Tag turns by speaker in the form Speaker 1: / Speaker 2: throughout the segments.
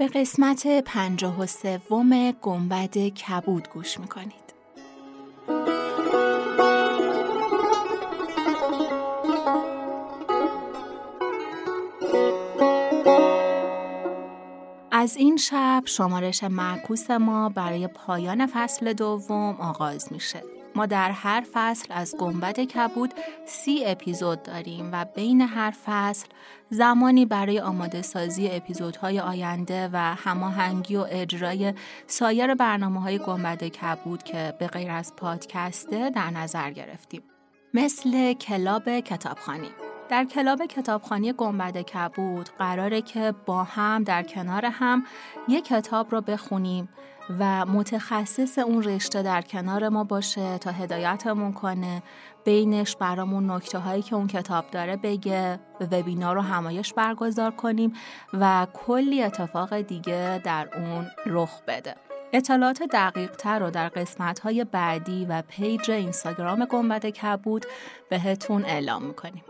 Speaker 1: به قسمت پنجاه و سوم گنبد کبود گوش می‌کنید از این شب شمارش معکوس ما برای پایان فصل دوم آغاز میشه. ما در هر فصل از گنبد کبود سی اپیزود داریم و بین هر فصل زمانی برای آماده سازی اپیزودهای آینده و هماهنگی و اجرای سایر برنامه های گنبد کبود که به غیر از پادکسته در نظر گرفتیم. مثل کلاب کتابخانی. در کلاب کتابخانی گنبد کبود قراره که با هم در کنار هم یک کتاب رو بخونیم و متخصص اون رشته در کنار ما باشه تا هدایتمون کنه. بینش برامون نکته هایی که اون کتاب داره بگه وبینار رو همایش برگزار کنیم و کلی اتفاق دیگه در اون رخ بده. اطلاعات دقیق تر رو در قسمت های بعدی و پیج اینستاگرام گنبد کبود بهتون اعلام می‌کنیم.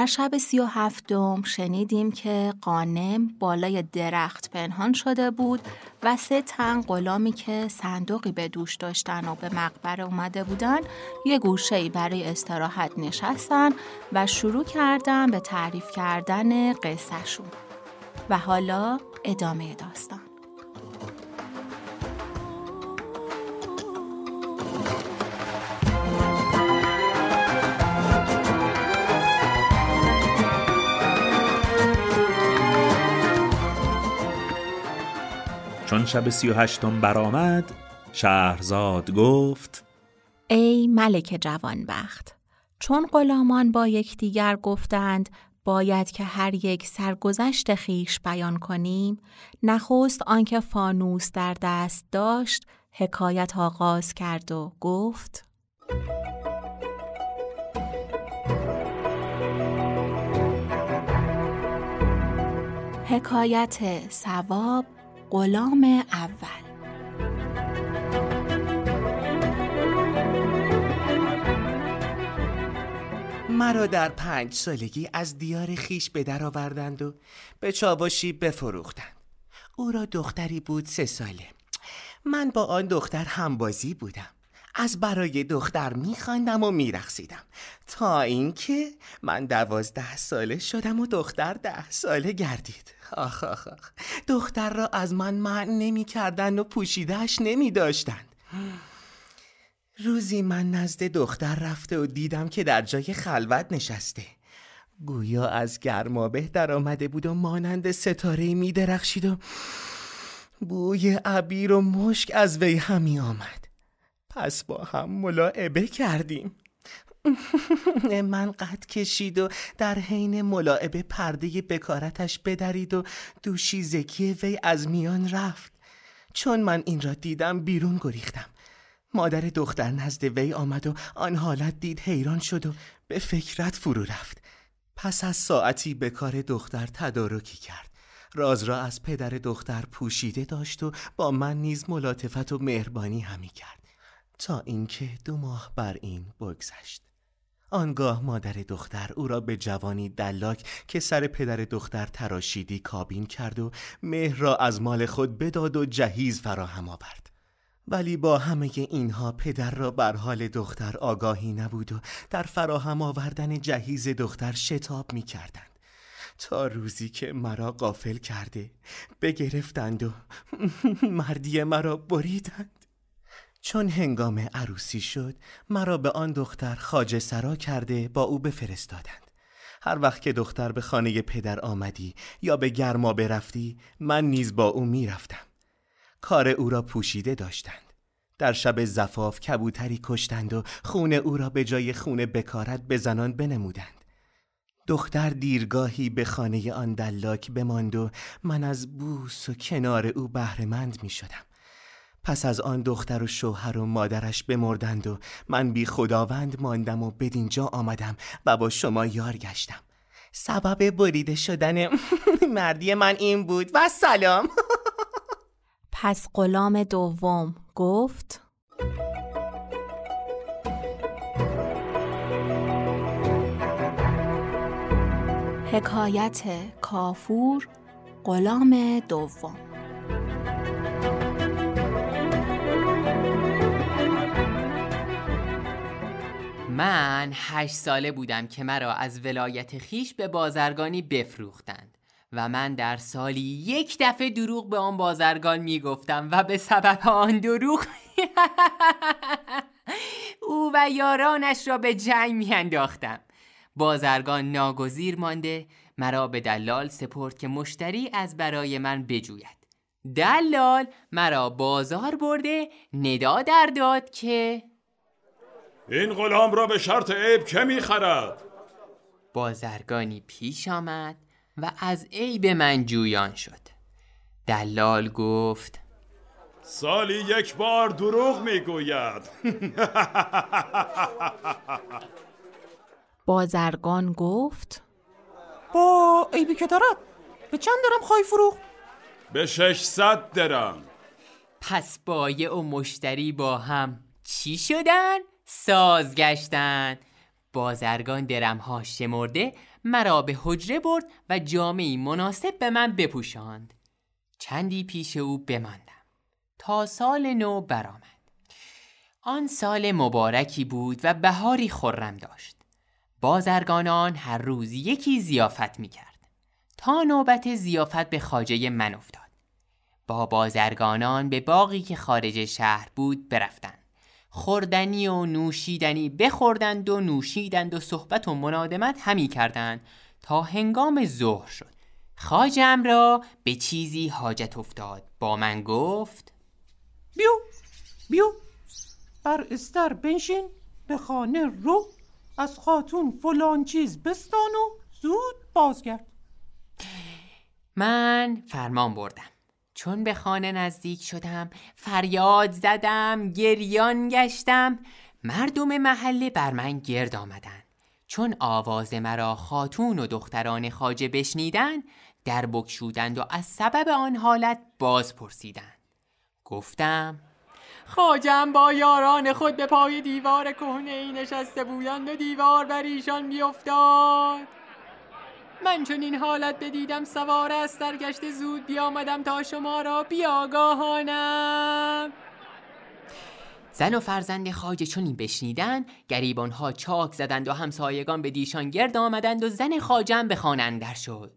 Speaker 1: در شب سی و هفتم شنیدیم که قانم بالای درخت پنهان شده بود و سه تن غلامی که صندوقی به دوش داشتن و به مقبره اومده بودن یه گوشه برای استراحت نشستن و شروع کردن به تعریف کردن قصهشون. و حالا ادامه داستان.
Speaker 2: چون شب سی و هشتم برآمد شهرزاد گفت
Speaker 1: ای ملک جوانبخت چون غلامان با یکدیگر گفتند باید که هر یک سرگذشت خیش بیان کنیم نخست آنکه فانوس در دست داشت حکایت آغاز کرد و گفت حکایت سواب غلام اول.
Speaker 3: مرا در پنج سالگی از دیار خیش به در آوردند و به چاباشی بفروختند. او را دختری بود سه ساله. من با آن دختر همبازی بودم. از برای دختر میخواندم و میرخصیدم تا اینکه من دوازده ساله شدم و دختر ده ساله گردید. آخ آخ آخ. دختر را از من منع نمی کردن و پوشیدهش نمی داشتن روزی من نزد دختر رفته و دیدم که در جای خلوت نشسته. گویا از گرمابه در آمده بود و مانند ستاره می درخشید و بوی عبیر و مشک از وی همی آمد. پس با هم ملاعبه کردیم. من قد کشید و در حین ملاعبه پرده بکارتش بدرید و دوشیزگی وی از میان رفت. چون من این را دیدم بیرون گریختم. مادر دختر نزد وی آمد و آن حالت دید حیران شد و به فکرت فرو رفت. پس از ساعتی به کار دختر تدارکی کرد. راز را از پدر دختر پوشیده داشت و با من نیز ملاتفت و مهربانی همی کرد. تا اینکه دو ماه بر این بگذشت. آنگاه مادر دختر او را به جوانی دلاک که سر پدر دختر تراشیدی کابین کرد و مهر را از مال خود بداد و جهیز فراهم آورد. ولی با همه اینها پدر را بر حال دختر آگاهی نبود و در فراهم آوردن جهیز دختر شتاب می کردند تا روزی که مرا قافل کرده بگرفتند و مردی مرا بریدند. چون هنگام عروسی شد مرا به آن دختر خاجه سرا کرده با او بفرستادند. هر وقت که دختر به خانه پدر آمدی یا به گرما برفتی من نیز با او می‌رفتم. کار او را پوشیده داشتند. در شب زفاف کبوتری کشتند و خون او را به جای خون بکارت به زنان بنمودند. دختر دیرگاهی به خانه آن دلاک بماند و من از بوس و کنار او بهرهمند می شدم. پس از آن دختر و شوهر و مادرش بمردند و من بی خداوند ماندم و بدینجا آمدم و با شما یار گشتم. سبب بریده شدن مردی من این بود و سلام.
Speaker 1: پس غلام دوم گفت حکایت کافور غلام دوم.
Speaker 4: من هشت ساله بودم که مرا از ولایت خیش به بازرگانی بفروختند و من در سالی یک دفعه دروغ به آن بازرگان می‌گفتم و به سبب آن دروغ او و یارانش را به جنگ میانداختم. بازرگان ناگزیر مانده مرا به دلال سپرد که مشتری از برای من بجوید. دلال مرا بازار برده ندا در داد که
Speaker 5: این غلام را به شرط عیب که می‌خرد؟
Speaker 4: بازرگانی پیش آمد و از عیب من جویان شد. دلال گفت
Speaker 5: سالی یک بار دروغ می‌گوید.
Speaker 1: بازرگان گفت
Speaker 6: با عیبی که دارد به چند درم خواهی فروخت؟
Speaker 5: به ششصد درم.
Speaker 4: پس بایع و مشتری با هم چی شدن؟ ساز گشتن بازرگان درمها شمرده مرا به حجره برد و جامعی مناسب به من بپوشاند. چندی پیش او بماندم. تا سال نو برآمد. آن سال مبارکی بود و بهاری خرم داشت. بازرگانان هر روز یکی زیافت می کرد تا نوبت زیافت به خاجه من افتاد. با بازرگانان به باقی که خارج شهر بود برفتند. خوردنی و نوشیدنی بخوردند و نوشیدند و صحبت و منادمت همی کردند تا هنگام ظهر شد. خاجم را به چیزی حاجت افتاد. با من گفت
Speaker 6: بیو بیو بر استر بنشین به خانه رو از خاتون فلان چیز بستان و زود بازگرد.
Speaker 4: من فرمان بردم. چون به خانه نزدیک شدم فریاد زدم گریان گشتم. مردم محله بر من گرد آمدند چون آواز مرا خاتون و دختران خاجه بشنیدن در بکشودند و از سبب آن حالت باز پرسیدند گفتم خاجم با یاران خود به پای دیوار کهنه ای نشسته بودند و دیوار بر ایشان بیافتاد. من چون این حالت بدیدم سوار از گشت زود بیامدم تا شما را بیاگاهانم. زن و فرزند خاجه این بشنیدن گریبان ها چاک زدند و همسایگان به دیشان گرد آمدند و زن خاجم به خانه اندر شد.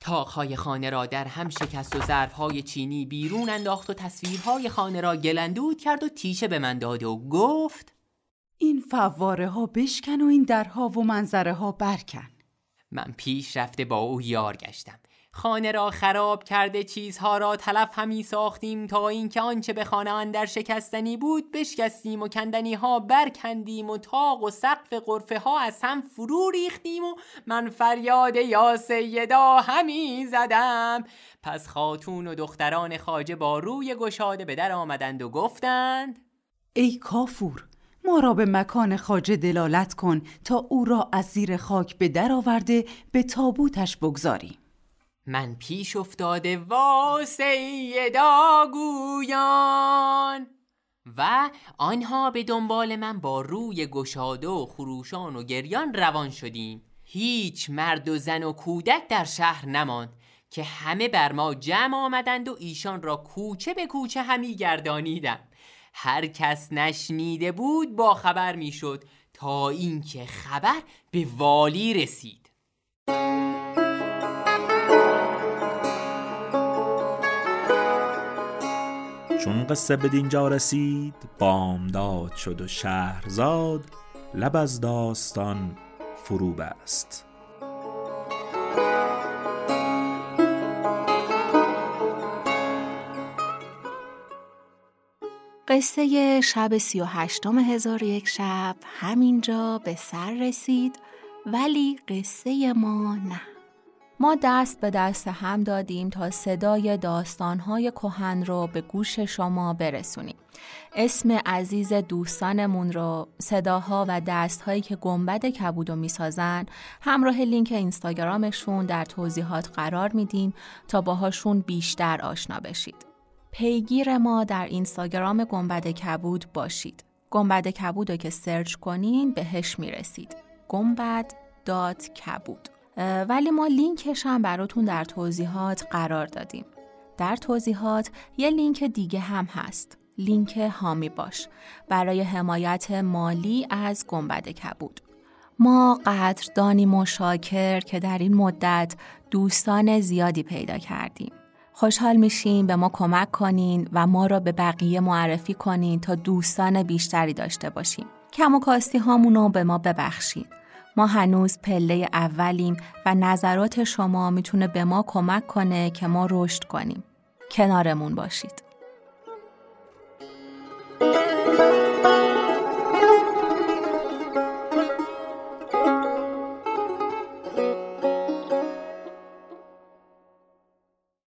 Speaker 4: تاقهای خانه را در هم شکست و ظرفهای چینی بیرون انداخت و تصویرهای خانه را گلندود کرد و تیشه به من داد و گفت
Speaker 7: این فواره ها بشکن و این درها و منظره ها برکن.
Speaker 4: من پیش رفته با او یار گشتم. خانه را خراب کرده چیزها را تلف همی ساختیم تا اینکه آنچه به خانه اندر شکستنی بود بشکستیم و کندنی ها برکندیم و تاق و سقف قرفه ها از هم فرو ریختیم و من فریاد یا سیدا همی زدم. پس خاتون و دختران خاجه با روی گشاده به در آمدند و گفتند
Speaker 7: ای کافور ما را به مکان خاجه دلالت کن تا او را از زیر خاک به در آورده به تابوتش بگذاریم.
Speaker 4: من پیش افتاده وا سیدا گویان و آنها به دنبال من با روی گشاده و خروشان و گریان روان شدیم. هیچ مرد و زن و کودک در شهر نماند که همه بر ما جمع آمدند و ایشان را کوچه به کوچه همی گردانیدم هر کس نشنیده بود با خبر می‌شد تا اینکه خبر به والی رسید.
Speaker 2: چون قصه به دینجا رسید بامداد شد و شهرزاد لب از داستان فرو بست.
Speaker 1: قصه شب سی و هشتم هزار یک شب همینجا به سر رسید ولی قصه ما نه ما دست به دست هم دادیم تا صدای داستانهای کهن رو به گوش شما برسونیم. اسم عزیز دوستانمون رو صداها و دستهایی که گنبد کبود و می‌سازن همراه لینک اینستاگرامشون در توضیحات قرار میدیم تا باهاشون بیشتر آشنا بشید. پیگیر ما در اینستاگرام گنبد کبود باشید. گنبد کبود رو که سرچ کنین بهش می‌رسید. گنبد dot کبود ولی ما لینکش هم براتون در توضیحات قرار دادیم. در توضیحات یه لینک دیگه هم هست. لینک هامی باش برای حمایت مالی از گنبد کبود. ما قدردانی و شاکر که در این مدت دوستان زیادی پیدا کردیم. خوشحال میشیم به ما کمک کنین و ما را به بقیه معرفی کنین تا دوستان بیشتری داشته باشیم. کم و کاستی هامونو به ما ببخشید. ما هنوز پله اولیم و نظرات شما می‌تونه به ما کمک کنه که ما رشد کنیم. کنارمون باشید.